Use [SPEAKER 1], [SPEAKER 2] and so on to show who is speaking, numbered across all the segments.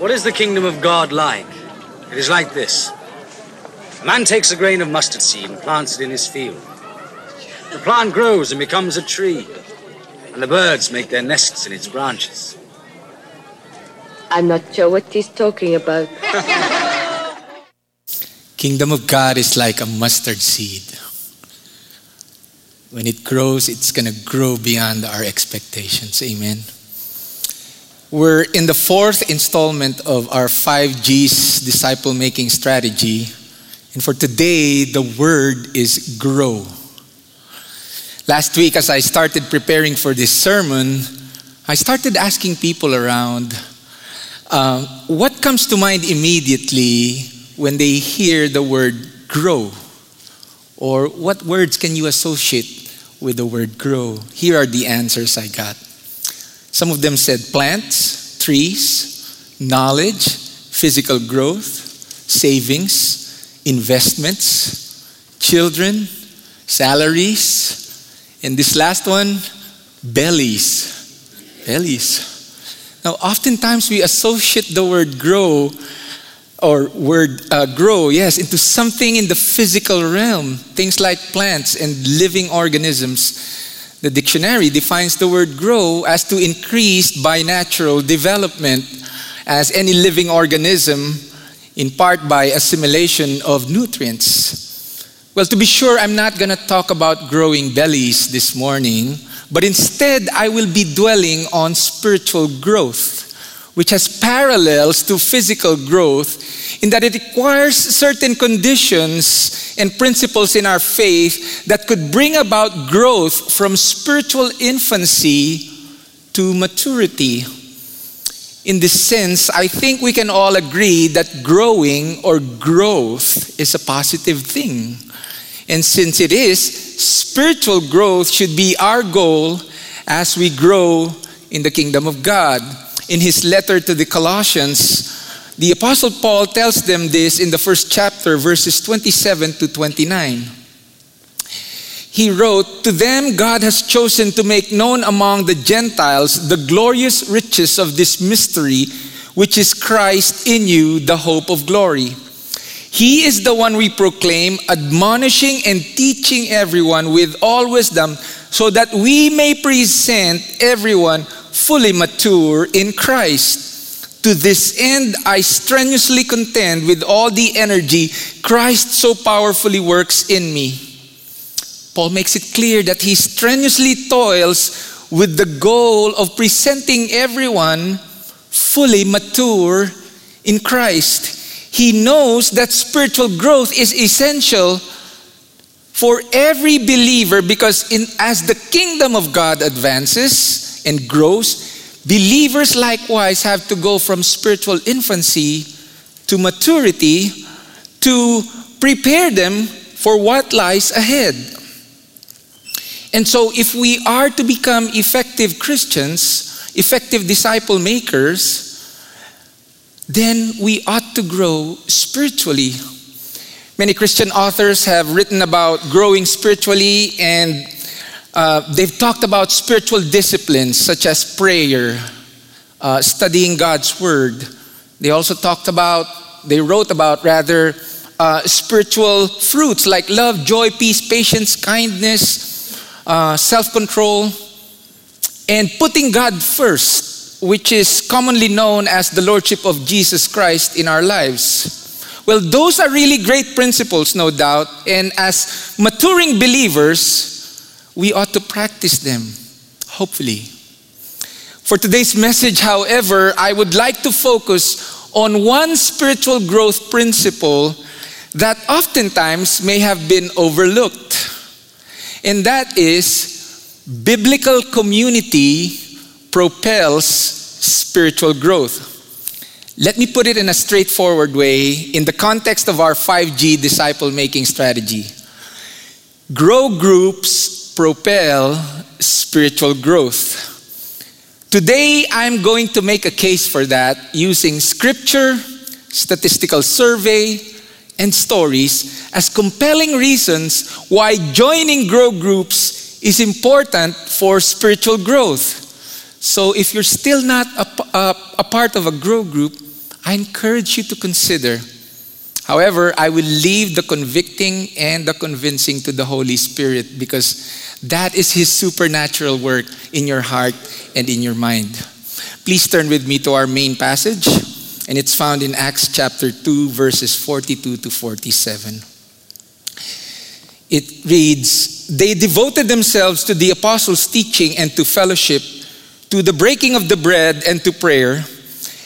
[SPEAKER 1] What is the kingdom of God like? It is like this. A man takes a grain of mustard seed and plants it in his field. The plant grows and becomes a tree, and the birds make their nests in its branches.
[SPEAKER 2] I'm not sure what he's talking about.
[SPEAKER 3] Kingdom of God is like a mustard seed. When it grows, it's going to grow beyond our expectations. Amen. We're in the fourth installment of our 5G's disciple making strategy. And for today, the word is grow. Last week, as I started preparing for this sermon, I started asking people around uh, what comes to mind immediately when they hear the word grow? Or what words can you associate with the word grow? Here are the answers I got. Some of them said plants, trees, knowledge, physical growth, savings, investments, children, salaries, and this last one, bellies. Bellies. Now, oftentimes we associate the word grow or word uh, grow, yes, into something in the physical realm, things like plants and living organisms. The dictionary defines the word grow as to increase by natural development as any living organism, in part by assimilation of nutrients. Well, to be sure, I'm not going to talk about growing bellies this morning, but instead I will be dwelling on spiritual growth, which has parallels to physical growth in that it requires certain conditions and principles in our faith that could bring about growth from spiritual infancy to maturity. In this sense, I think we can all agree that growing or growth is a positive thing. And since it is, spiritual growth should be our goal as we grow in the kingdom of God. In his letter to the Colossians, the Apostle Paul tells them this in the first chapter, verses 27 to 29. He wrote, To them God has chosen to make known among the Gentiles the glorious riches of this mystery, which is Christ in you, the hope of glory. He is the one we proclaim, admonishing and teaching everyone with all wisdom, so that we may present everyone fully mature in Christ. To this end, I strenuously contend with all the energy Christ so powerfully works in me. Paul makes it clear that he strenuously toils with the goal of presenting everyone fully mature in Christ. He knows that spiritual growth is essential for every believer because in, as the kingdom of God advances and grows, Believers likewise have to go from spiritual infancy to maturity to prepare them for what lies ahead. And so, if we are to become effective Christians, effective disciple makers, then we ought to grow spiritually. Many Christian authors have written about growing spiritually and uh, they've talked about spiritual disciplines such as prayer, uh, studying God's Word. They also talked about, they wrote about rather, uh, spiritual fruits like love, joy, peace, patience, kindness, uh, self control, and putting God first, which is commonly known as the Lordship of Jesus Christ in our lives. Well, those are really great principles, no doubt. And as maturing believers, we ought to practice them, hopefully. For today's message, however, I would like to focus on one spiritual growth principle that oftentimes may have been overlooked, and that is biblical community propels spiritual growth. Let me put it in a straightforward way in the context of our 5G disciple making strategy. Grow groups propel spiritual growth. Today, I'm going to make a case for that using scripture, statistical survey, and stories as compelling reasons why joining grow groups is important for spiritual growth. So, if you're still not a, a, a part of a grow group, I encourage you to consider. However, I will leave the convicting and the convincing to the Holy Spirit because that is His supernatural work in your heart and in your mind. Please turn with me to our main passage, and it's found in Acts chapter 2, verses 42 to 47. It reads They devoted themselves to the apostles' teaching and to fellowship, to the breaking of the bread and to prayer.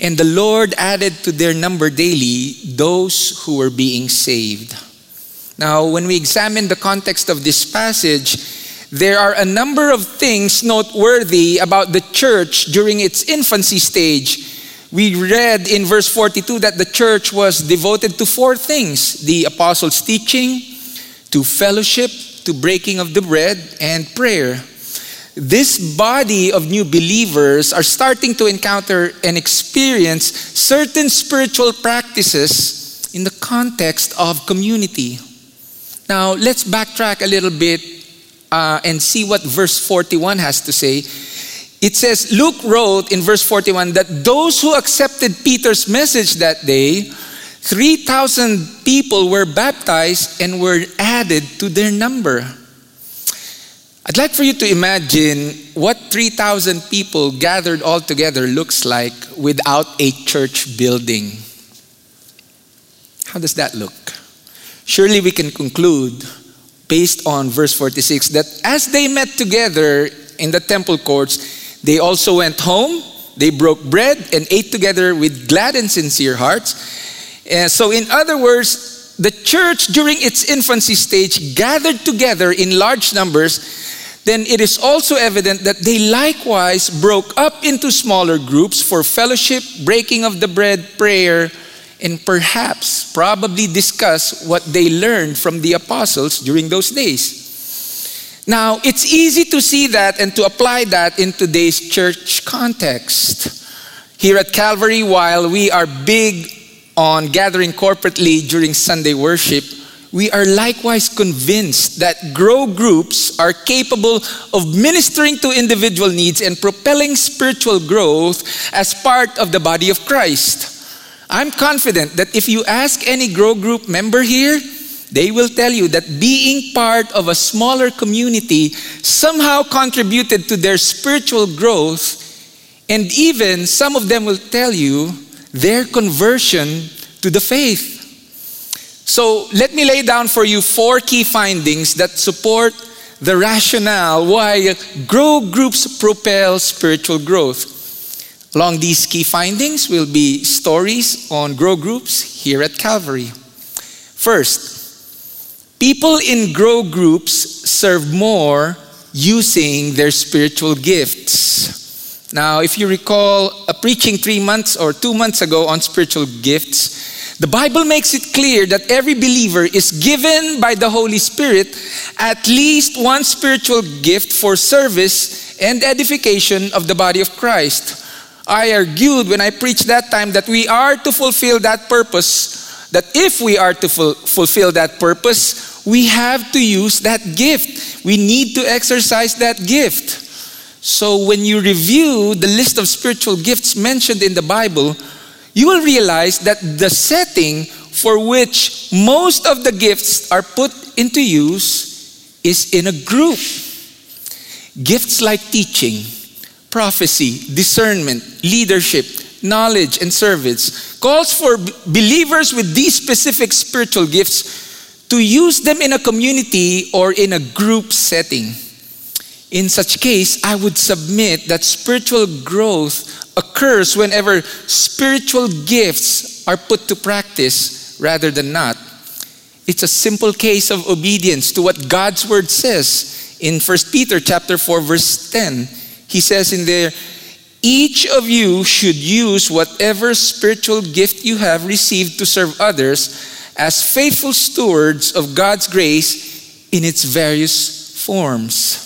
[SPEAKER 3] And the Lord added to their number daily those who were being saved. Now, when we examine the context of this passage, there are a number of things noteworthy about the church during its infancy stage. We read in verse 42 that the church was devoted to four things the apostles' teaching, to fellowship, to breaking of the bread, and prayer. This body of new believers are starting to encounter and experience certain spiritual practices in the context of community. Now, let's backtrack a little bit uh, and see what verse 41 has to say. It says, Luke wrote in verse 41 that those who accepted Peter's message that day 3,000 people were baptized and were added to their number. I'd like for you to imagine what 3,000 people gathered all together looks like without a church building. How does that look? Surely we can conclude, based on verse 46, that as they met together in the temple courts, they also went home, they broke bread and ate together with glad and sincere hearts and so, in other words, the church during its infancy stage gathered together in large numbers. Then it is also evident that they likewise broke up into smaller groups for fellowship, breaking of the bread, prayer, and perhaps probably discuss what they learned from the apostles during those days. Now, it's easy to see that and to apply that in today's church context. Here at Calvary, while we are big on gathering corporately during Sunday worship, we are likewise convinced that grow groups are capable of ministering to individual needs and propelling spiritual growth as part of the body of Christ. I'm confident that if you ask any grow group member here, they will tell you that being part of a smaller community somehow contributed to their spiritual growth, and even some of them will tell you their conversion to the faith. So let me lay down for you four key findings that support the rationale why grow groups propel spiritual growth. Along these key findings will be stories on grow groups here at Calvary. First, people in grow groups serve more using their spiritual gifts. Now, if you recall a preaching three months or two months ago on spiritual gifts, the Bible makes it clear that every believer is given by the Holy Spirit at least one spiritual gift for service and edification of the body of Christ. I argued when I preached that time that we are to fulfill that purpose, that if we are to ful- fulfill that purpose, we have to use that gift. We need to exercise that gift. So, when you review the list of spiritual gifts mentioned in the Bible, you will realize that the setting for which most of the gifts are put into use is in a group. Gifts like teaching, prophecy, discernment, leadership, knowledge, and service calls for believers with these specific spiritual gifts to use them in a community or in a group setting. In such case, I would submit that spiritual growth occurs whenever spiritual gifts are put to practice rather than not. It's a simple case of obedience to what God's word says in 1 Peter chapter 4 verse 10. He says in there, each of you should use whatever spiritual gift you have received to serve others as faithful stewards of God's grace in its various forms.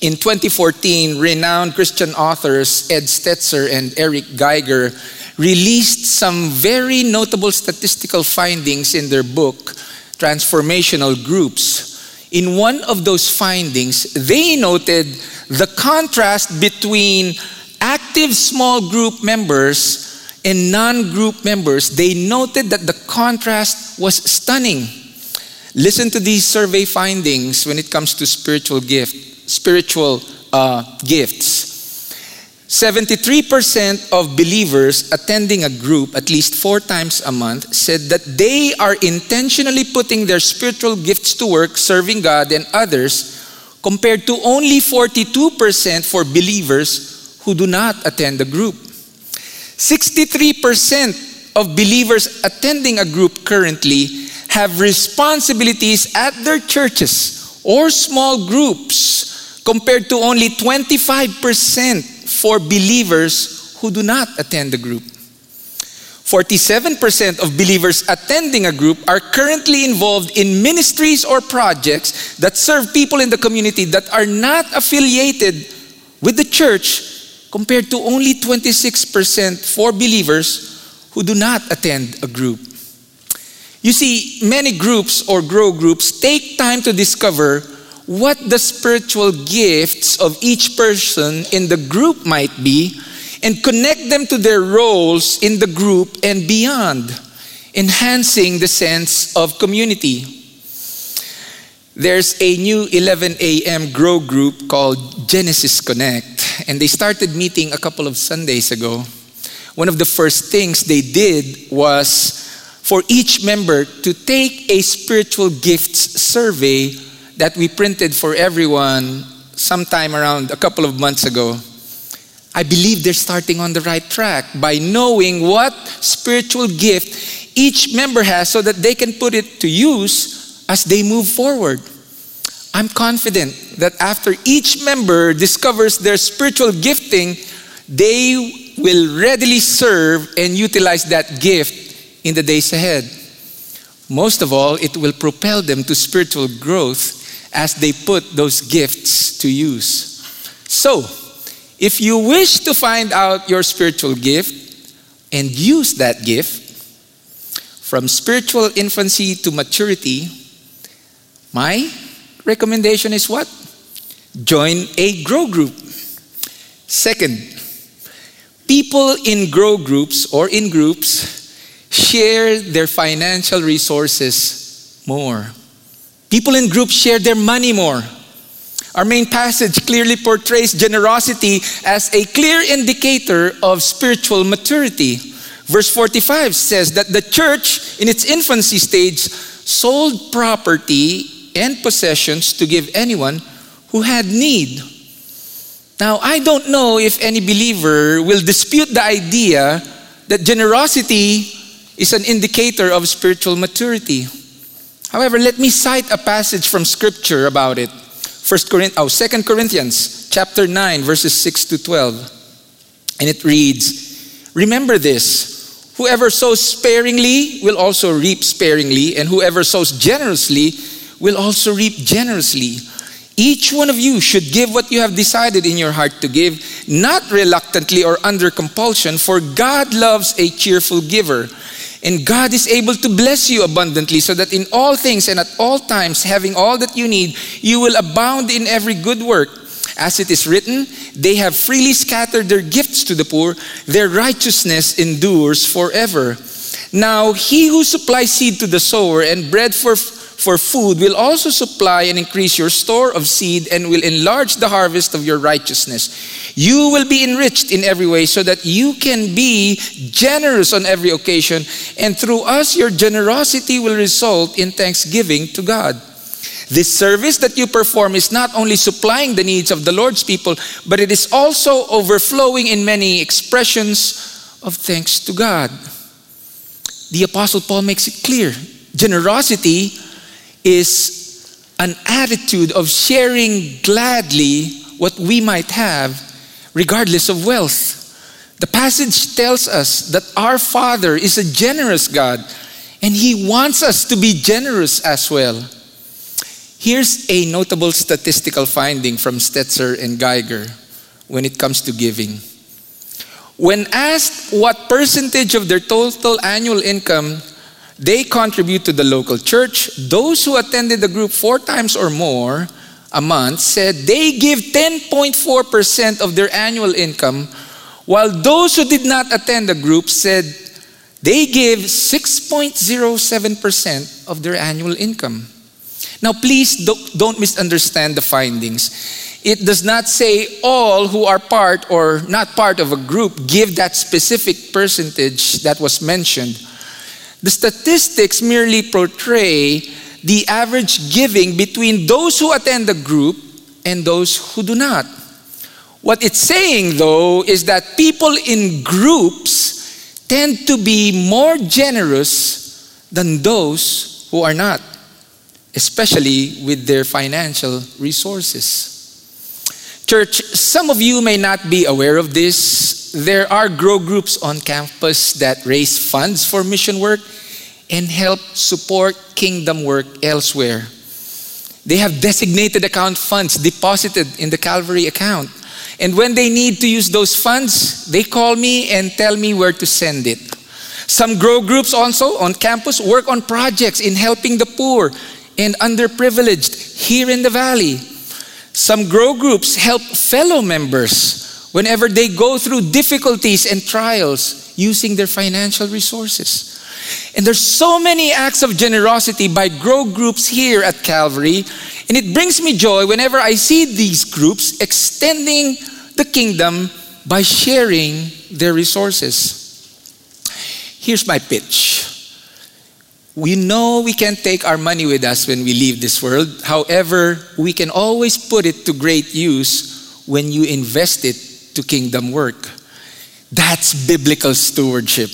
[SPEAKER 3] In 2014, renowned Christian authors Ed Stetzer and Eric Geiger released some very notable statistical findings in their book, Transformational Groups. In one of those findings, they noted the contrast between active small group members and non group members. They noted that the contrast was stunning. Listen to these survey findings when it comes to spiritual gift spiritual uh, gifts. 73% of believers attending a group at least four times a month said that they are intentionally putting their spiritual gifts to work serving God and others, compared to only 42% for believers who do not attend a group. 63% of believers attending a group currently have responsibilities at their churches or small groups compared to only 25% for believers who do not attend the group. 47% of believers attending a group are currently involved in ministries or projects that serve people in the community that are not affiliated with the church, compared to only 26% for believers who do not attend a group. You see, many groups or grow groups take time to discover what the spiritual gifts of each person in the group might be and connect them to their roles in the group and beyond, enhancing the sense of community. There's a new 11 a.m. grow group called Genesis Connect, and they started meeting a couple of Sundays ago. One of the first things they did was for each member to take a spiritual gifts survey that we printed for everyone sometime around a couple of months ago, I believe they're starting on the right track by knowing what spiritual gift each member has so that they can put it to use as they move forward. I'm confident that after each member discovers their spiritual gifting, they will readily serve and utilize that gift in the days ahead. Most of all, it will propel them to spiritual growth as they put those gifts to use. So, if you wish to find out your spiritual gift and use that gift from spiritual infancy to maturity, my recommendation is what? Join a grow group. Second, people in grow groups or in groups share their financial resources more. People in groups share their money more. Our main passage clearly portrays generosity as a clear indicator of spiritual maturity. Verse 45 says that the church, in its infancy stage, sold property and possessions to give anyone who had need. Now, I don't know if any believer will dispute the idea that generosity is an indicator of spiritual maturity. However, let me cite a passage from scripture about it. First Corinthians, oh, 2 Corinthians chapter 9 verses 6 to 12. And it reads, "Remember this, whoever sows sparingly will also reap sparingly, and whoever sows generously will also reap generously." Each one of you should give what you have decided in your heart to give, not reluctantly or under compulsion, for God loves a cheerful giver. And God is able to bless you abundantly so that in all things and at all times, having all that you need, you will abound in every good work. As it is written, they have freely scattered their gifts to the poor, their righteousness endures forever. Now, he who supplies seed to the sower and bread for for food will also supply and increase your store of seed and will enlarge the harvest of your righteousness. You will be enriched in every way so that you can be generous on every occasion, and through us, your generosity will result in thanksgiving to God. This service that you perform is not only supplying the needs of the Lord's people, but it is also overflowing in many expressions of thanks to God. The Apostle Paul makes it clear generosity is an attitude of sharing gladly what we might have, regardless of wealth. The passage tells us that our Father is a generous God, And He wants us to be generous as well. Here's a notable statistical finding from Stetzer and Geiger when it comes to giving. When asked what percentage of their total annual income they contribute to the local church, those who attended the group four times or more a month said they give 10.4% of their annual income, while those who did not attend the group said they give 6.07% of their annual income. Now, please don't misunderstand the findings. It does not say all who are part or not part of a group give that specific percentage that was mentioned. The statistics merely portray the average giving between those who attend the group and those who do not. What it's saying, though, is that people in groups tend to be more generous than those who are not, especially with their financial resources. Church, some of you may not be aware of this. There are grow groups on campus that raise funds for mission work and help support kingdom work elsewhere. They have designated account funds deposited in the Calvary account. And when they need to use those funds, they call me and tell me where to send it. Some grow groups also on campus work on projects in helping the poor and underprivileged here in the valley. Some grow groups help fellow members whenever they go through difficulties and trials using their financial resources. And there's so many acts of generosity by grow groups here at Calvary, and it brings me joy whenever I see these groups extending the kingdom by sharing their resources. Here's my pitch. We know we can't take our money with us when we leave this world. However, we can always put it to great use when you invest it to kingdom work. That's biblical stewardship.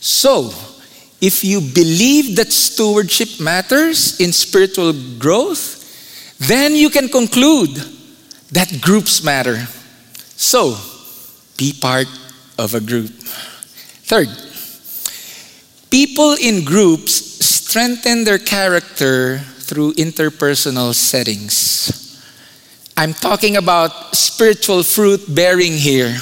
[SPEAKER 3] So, if you believe that stewardship matters in spiritual growth, then you can conclude that groups matter. So, be part of a group. Third, People in groups strengthen their character through interpersonal settings. I'm talking about spiritual fruit bearing here,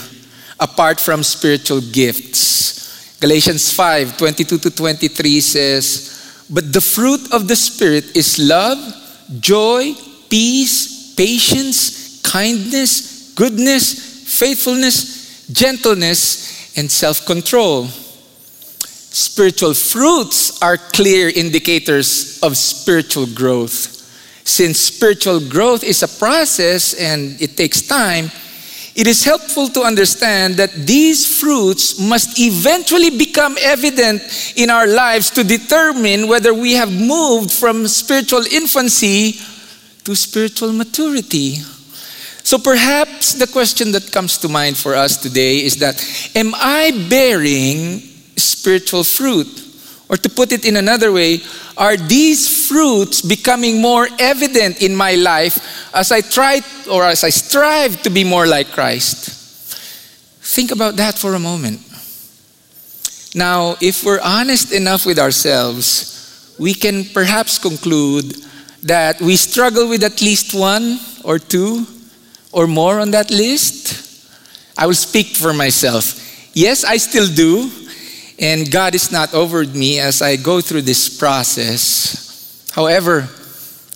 [SPEAKER 3] apart from spiritual gifts. Galatians 5 22 to 23 says, But the fruit of the Spirit is love, joy, peace, patience, kindness, goodness, faithfulness, gentleness, and self control. Spiritual fruits are clear indicators of spiritual growth. Since spiritual growth is a process and it takes time, it is helpful to understand that these fruits must eventually become evident in our lives to determine whether we have moved from spiritual infancy to spiritual maturity. So perhaps the question that comes to mind for us today is that Am I bearing spiritual fruit? Or to put it in another way, are these fruits becoming more evident in my life as I try or as I strive to be more like Christ? Think about that for a moment. Now, if we're honest enough with ourselves, we can perhaps conclude that we struggle with at least one or two or more on that list. I will speak for myself. Yes, I still do. And God is not over me as I go through this process. However,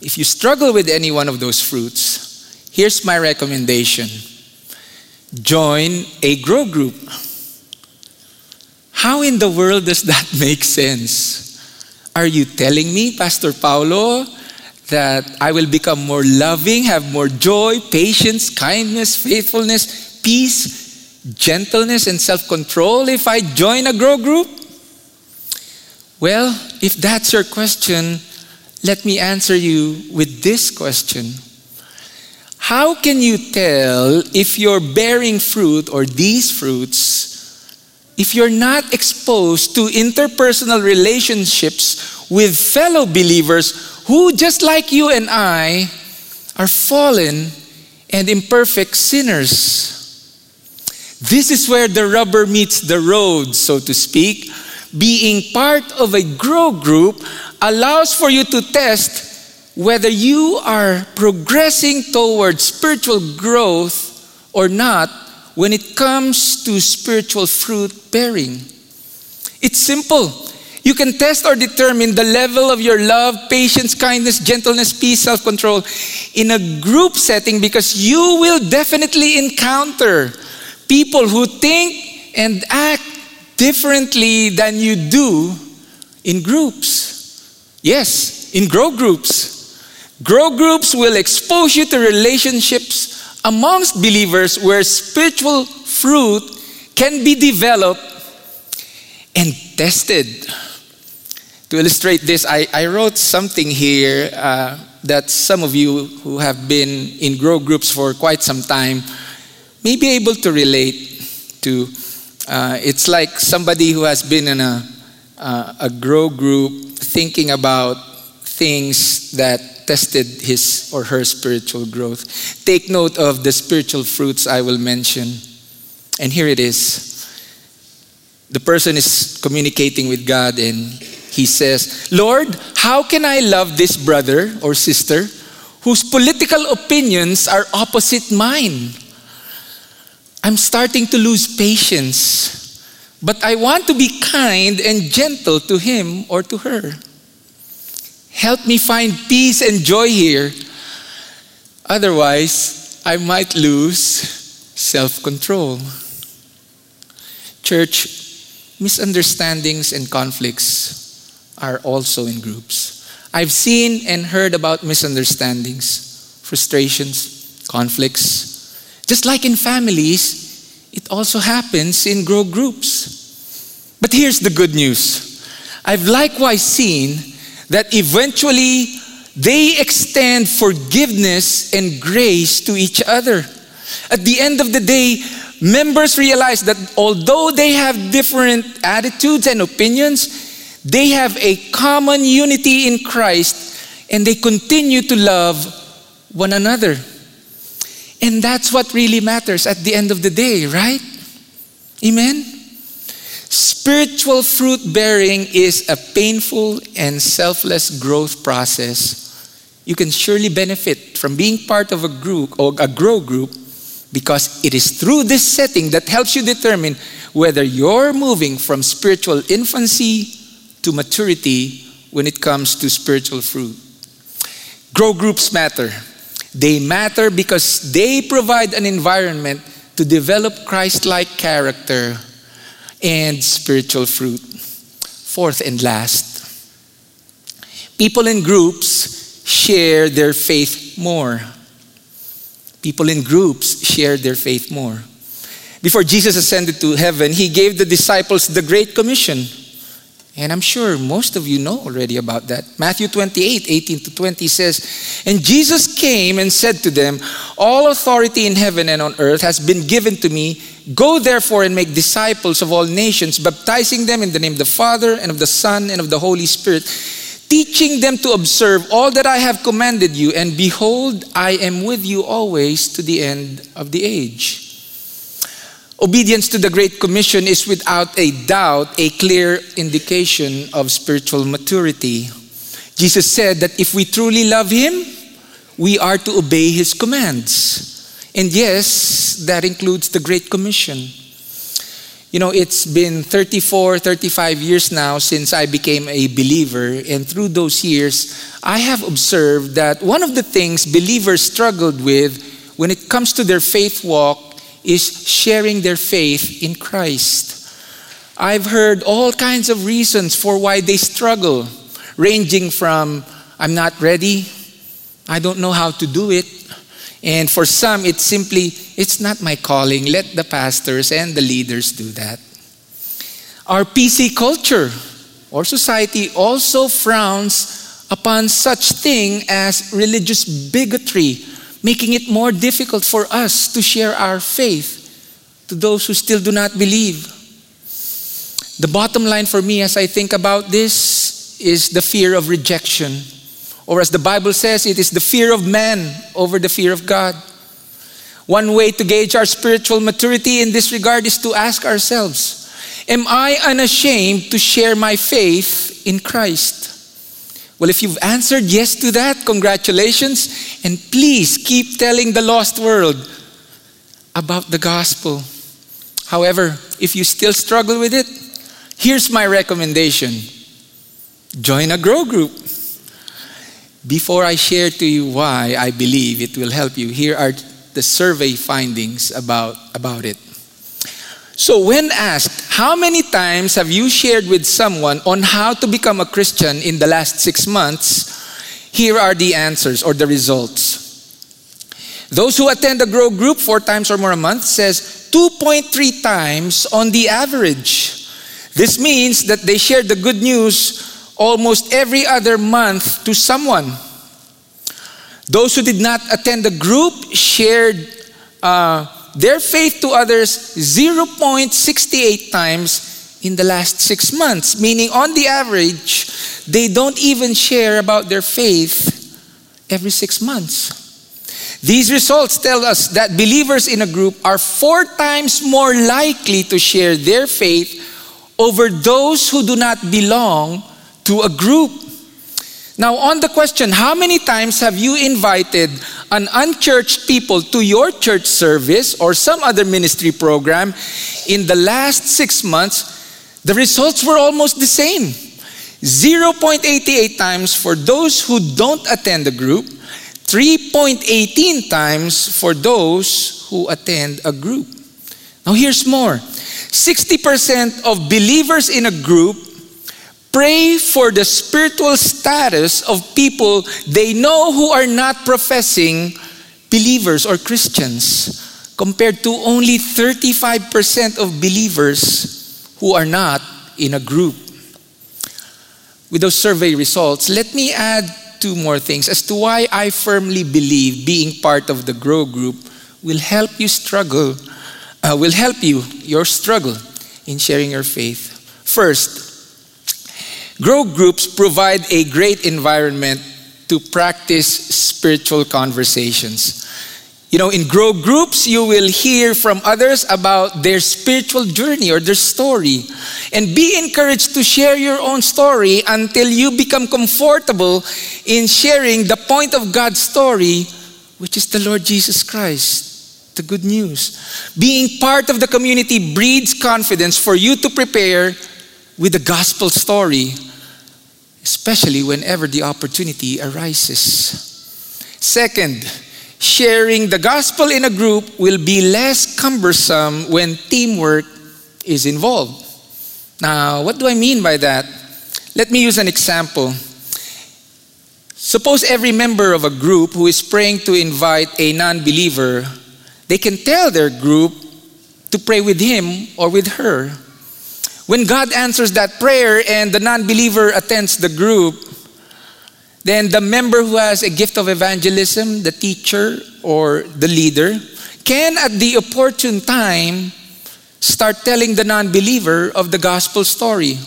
[SPEAKER 3] if you struggle with any one of those fruits, here's my recommendation join a grow group. How in the world does that make sense? Are you telling me, Pastor Paulo, that I will become more loving, have more joy, patience, kindness, faithfulness, peace, gentleness and self control if I join a grow group? Well, if that's your question, let me answer you with this question How can you tell if you're bearing fruit or these fruits if you're not exposed to interpersonal relationships with fellow believers who, just like you and I, are fallen and imperfect sinners? This is where the rubber meets the road, so to speak, being part of a grow group allows for you to test whether you are progressing towards spiritual growth or not when it comes to spiritual fruit bearing. It's simple. You can test or determine the level of your love, patience, kindness, gentleness, peace, self control in a group setting because you will definitely encounter people who think and act differently than you do in groups. Yes, in grow groups. Grow groups will expose you to relationships amongst believers where spiritual fruit can be developed and tested. To illustrate this, I, I wrote something here uh, that some of you who have been in grow groups for quite some time may be able to relate to. Uh, it's like somebody who has been in a, uh, a grow group thinking about things that tested his or her spiritual growth. Take note of the spiritual fruits I will mention. And here it is. The person is communicating with God and he says, Lord, how can I love this brother or sister whose political opinions are opposite mine? I'm starting to lose patience, but I want to be kind and gentle to him or to her. Help me find peace and joy here. Otherwise, I might lose self control. Church, misunderstandings and conflicts are also in groups. I've seen and heard about misunderstandings, frustrations, conflicts just like in families, it also happens in grow groups. But here's the good news I've likewise seen that eventually they extend forgiveness and grace to each other. At the end of the day, members realize that although they have different attitudes and opinions, they have a common unity in Christ and they continue to love one another. And that's what really matters at the end of the day, right? Amen? Spiritual fruit bearing is a painful and selfless growth process. You can surely benefit from being part of a group or a grow group because it is through this setting that helps you determine whether you're moving from spiritual infancy to maturity when it comes to spiritual fruit. Grow groups matter. They matter because they provide an environment to develop Christ like character and spiritual fruit. Fourth and last, people in groups share their faith more. People in groups share their faith more. Before Jesus ascended to heaven, he gave the disciples the Great Commission and I'm sure most of you know already about that. Matthew 28 18 to 20 says, And Jesus came and said to them, All authority in heaven and on earth has been given to me. Go therefore and make disciples of all nations, baptizing them in the name of the Father and of the Son and of the Holy Spirit, teaching them to observe all that I have commanded you. And behold, I am with you always to the end of the age. Obedience to the Great Commission is without a doubt a clear indication of spiritual maturity. Jesus said that if we truly love Him, we are to obey His commands. And yes, that includes the Great Commission. You know, it's been 34, 35 years now since I became a believer, and through those years, I have observed that one of the things believers struggled with when it comes to their faith walk is sharing their faith in Christ. I've heard all kinds of reasons for why they struggle, ranging from, I'm not ready, I don't know how to do it. And for some, it's simply, it's not my calling. Let the pastors and the leaders do that. Our PC culture or society also frowns upon such thing as religious bigotry making it more difficult for us to share our faith to those who still do not believe. The bottom line for me as I think about this is the fear of rejection. Or as the Bible says, it is the fear of man over the fear of God. One way to gauge our spiritual maturity in this regard is to ask ourselves Am I unashamed to share my faith in Christ? Well, if you've answered yes to that, congratulations. And please keep telling the lost world about the gospel. However, if you still struggle with it, here's my recommendation join a grow group. Before I share to you why I believe it will help you, here are the survey findings about, about it. So, when asked, how many times have you shared with someone on how to become a Christian in the last six months? Here are the answers or the results. Those who attend a grow group four times or more a month says 2.3 times on the average. This means that they share the good news almost every other month to someone. Those who did not attend the group shared uh, their faith to others 0.68 times in the last six months, meaning on the average, they don't even share about their faith every six months. These results tell us that believers in a group are four times more likely to share their faith over those who do not belong to a group. Now, on the question, how many times have you invited an unchurched people to your church service or some other ministry program in the last six months? The results were almost the same 0.88 times for those who don't attend the group, 3.18 times for those who attend a group. Now, here's more 60% of believers in a group pray for the spiritual status of people they know who are not professing believers or Christians, compared to only 35% of believers who are not in a group. With those survey results, let me add two more things as to why I firmly believe being part of the Grow Group will help you struggle, uh, will help you, your struggle in sharing your faith. First, Grow groups provide a great environment to practice spiritual conversations. You know, in grow groups, you will hear from others about their spiritual journey or their story. And be encouraged to share your own story until you become comfortable in sharing the point of God's story, which is the Lord Jesus Christ, the good news. Being part of the community breeds confidence for you to prepare with the gospel story especially whenever the opportunity arises. Second, sharing the gospel in a group will be less cumbersome when teamwork is involved. Now, what do I mean by that? Let me use an example. Suppose every member of a group who is praying to invite a non believer, they can tell their group to pray with him or with her. When God answers that prayer and the non believer attends the group, then the member who has a gift of evangelism, the teacher or the leader, can at the opportune time start telling the non believer of the gospel story.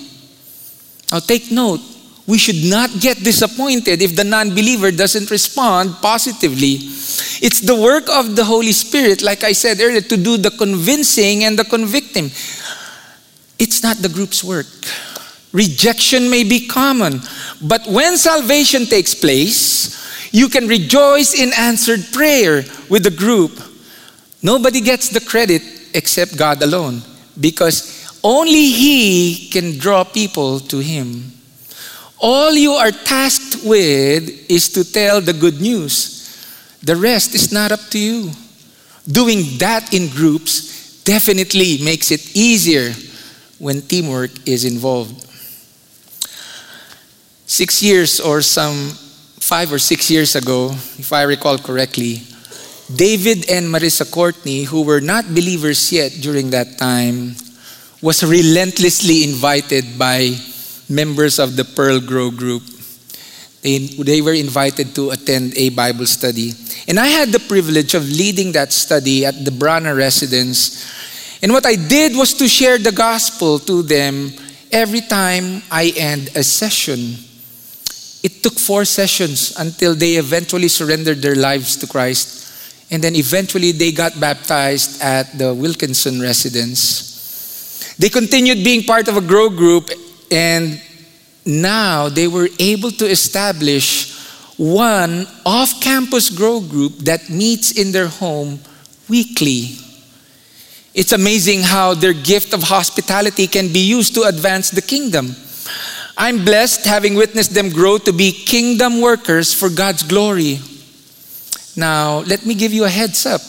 [SPEAKER 3] Now, take note, we should not get disappointed if the non believer doesn't respond positively. It's the work of the Holy Spirit, like I said earlier, to do the convincing and the convicting. It's not the group's work. Rejection may be common, but when salvation takes place, you can rejoice in answered prayer with the group. Nobody gets the credit except God alone because only He can draw people to Him. All you are tasked with is to tell the good news. The rest is not up to you. Doing that in groups definitely makes it easier when teamwork is involved. Six years or some five or six years ago, if I recall correctly, David and Marissa Courtney, who were not believers yet during that time, was relentlessly invited by members of the Pearl Grow group. They, they were invited to attend a Bible study. And I had the privilege of leading that study at the Brana residence and what I did was to share the gospel to them every time I end a session. It took four sessions until they eventually surrendered their lives to Christ. And then eventually they got baptized at the Wilkinson residence. They continued being part of a grow group, and now they were able to establish one off campus grow group that meets in their home weekly. It's amazing how their gift of hospitality can be used to advance the kingdom. I'm blessed having witnessed them grow to be kingdom workers for God's glory. Now, let me give you a heads up.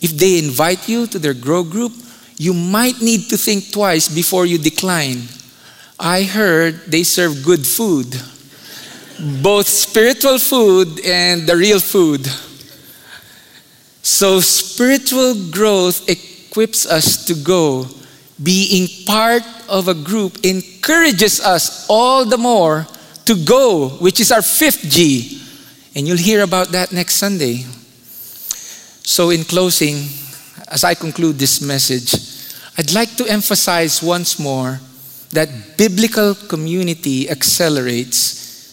[SPEAKER 3] If they invite you to their grow group, you might need to think twice before you decline. I heard they serve good food, both spiritual food and the real food. So, spiritual growth equips us to go. Being part of a group encourages us all the more to go, which is our fifth G. And you'll hear about that next Sunday. So, in closing, as I conclude this message, I'd like to emphasize once more that biblical community accelerates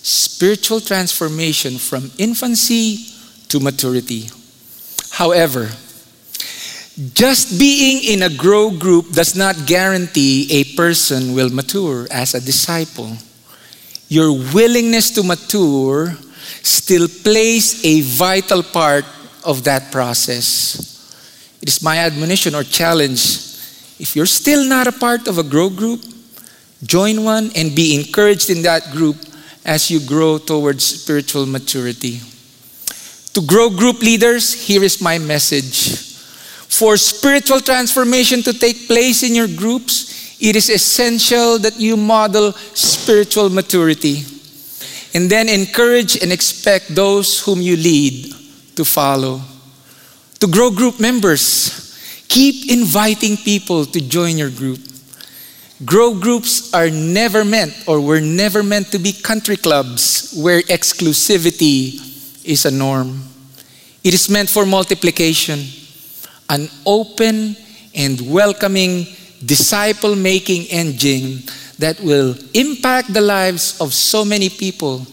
[SPEAKER 3] spiritual transformation from infancy to maturity. However, just being in a grow group does not guarantee a person will mature as a disciple. Your willingness to mature still plays a vital part of that process. It is my admonition or challenge if you're still not a part of a grow group, join one and be encouraged in that group as you grow towards spiritual maturity. To grow group leaders, here is my message. For spiritual transformation to take place in your groups, it is essential that you model spiritual maturity and then encourage and expect those whom you lead to follow. To grow group members, Keep inviting people to join your group. Grow groups are never meant or were never meant to be country clubs where exclusivity is a norm. It is meant for multiplication, an open and welcoming disciple making engine that will impact the lives of so many people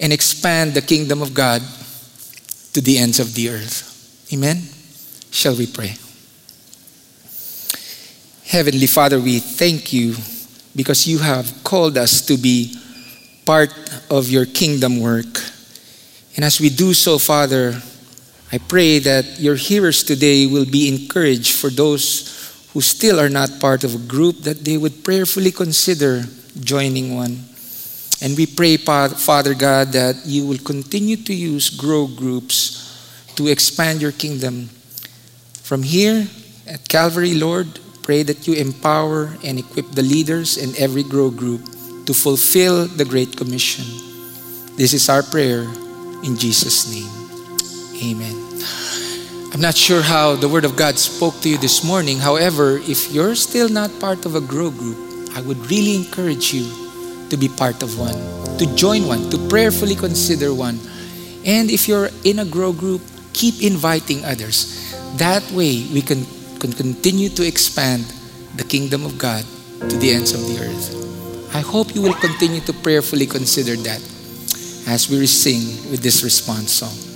[SPEAKER 3] and expand the kingdom of God to the ends of the earth. Amen. Shall we pray? Heavenly Father, we thank you because you have called us to be part of your kingdom work. And as we do so, Father, I pray that your hearers today will be encouraged for those who still are not part of a group that they would prayerfully consider joining one. And we pray, Father God, that you will continue to use grow groups to expand your kingdom. From here at Calvary, Lord, Pray that you empower and equip the leaders in every grow group to fulfill the Great Commission. This is our prayer in Jesus' name. Amen. I'm not sure how the Word of God spoke to you this morning. However, if you're still not part of a grow group, I would really encourage you to be part of one, to join one, to prayerfully consider one. And if you're in a grow group, keep inviting others. That way, we can can continue to expand the kingdom of God to the ends of the earth. I hope you will continue to prayerfully consider that as we sing with this response song.